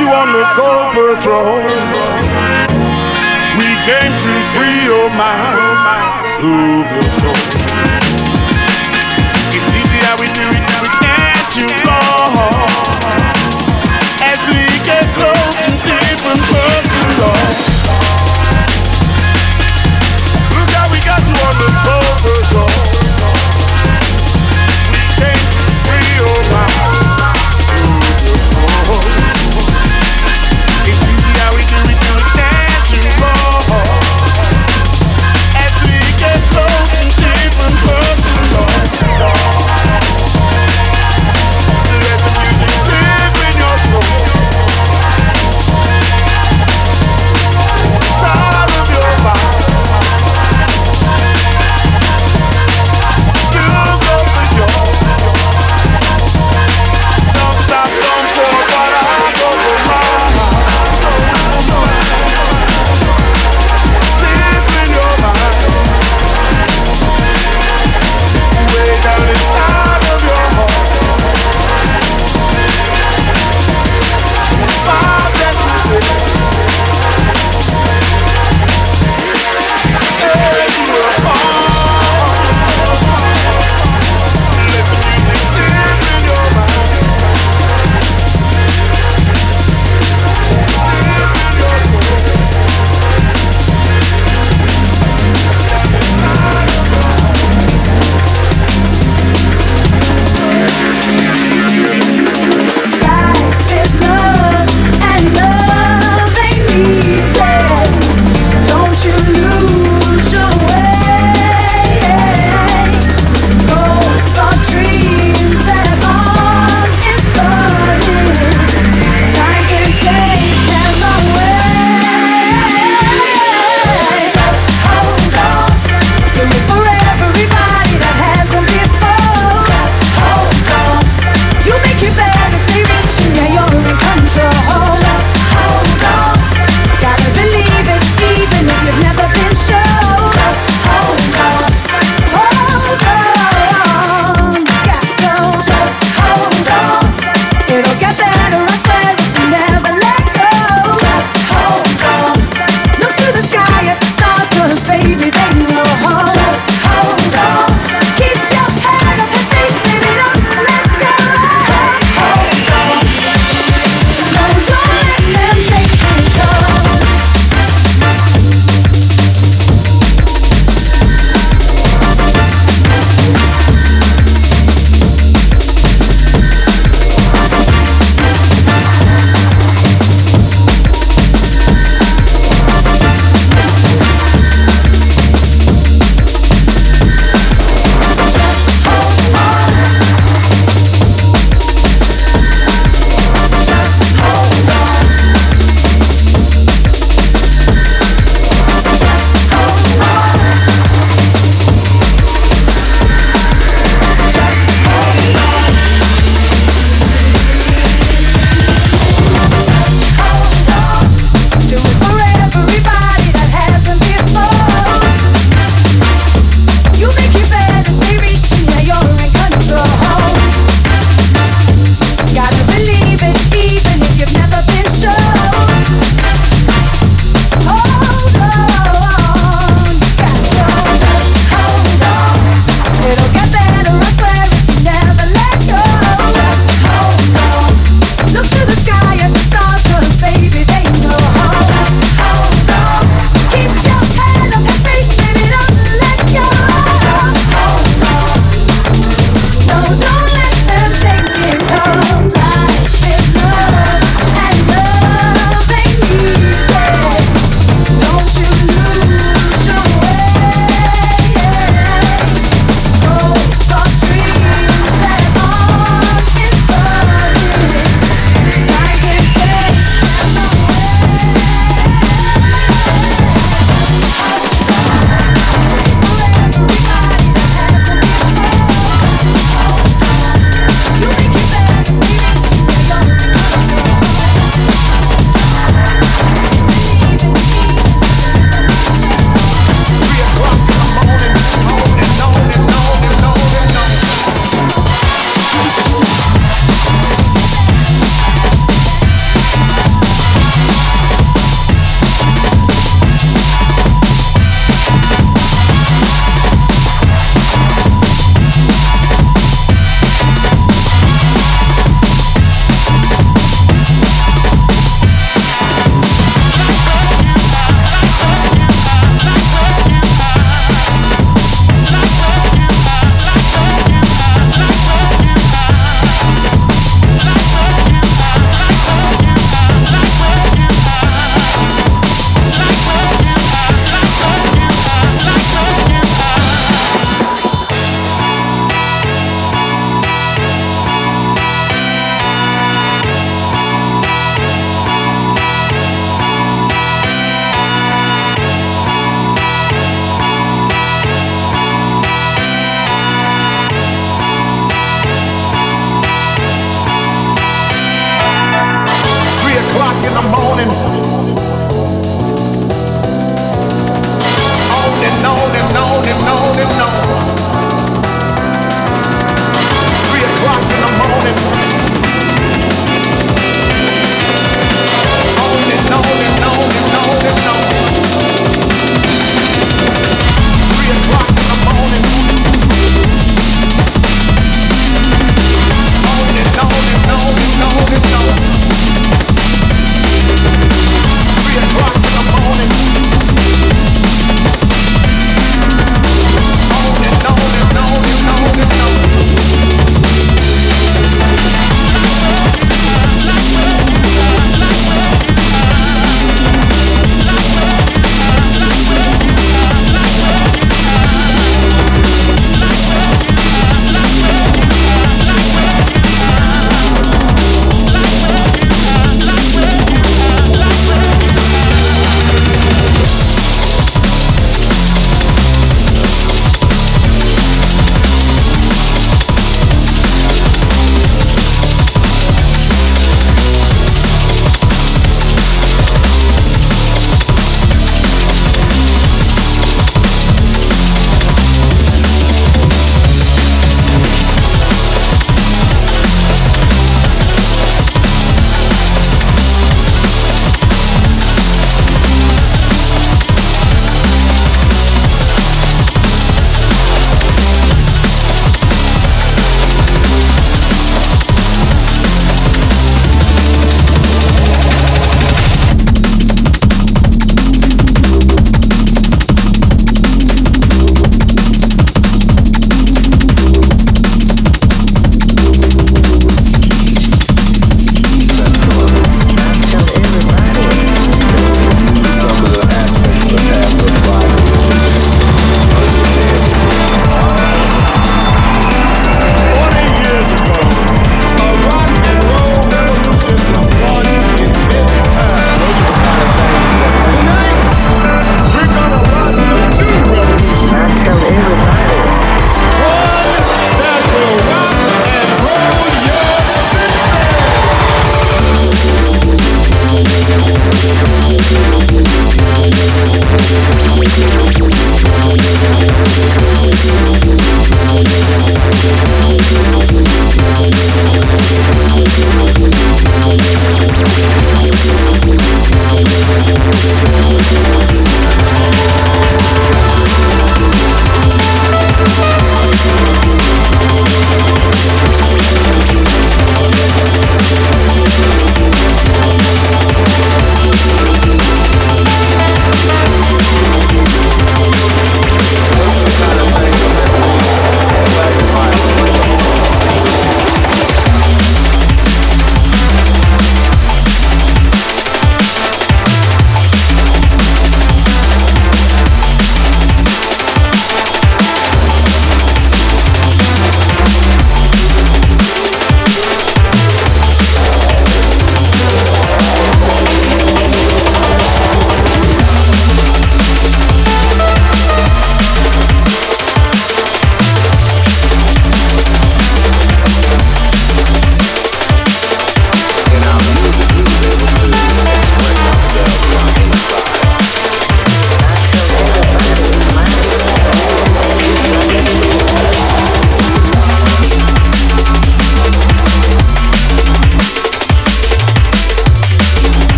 you on the soul patrol. We came to free your mind, soothe your soul. It's easy how we do it, we can't you go. As we get close.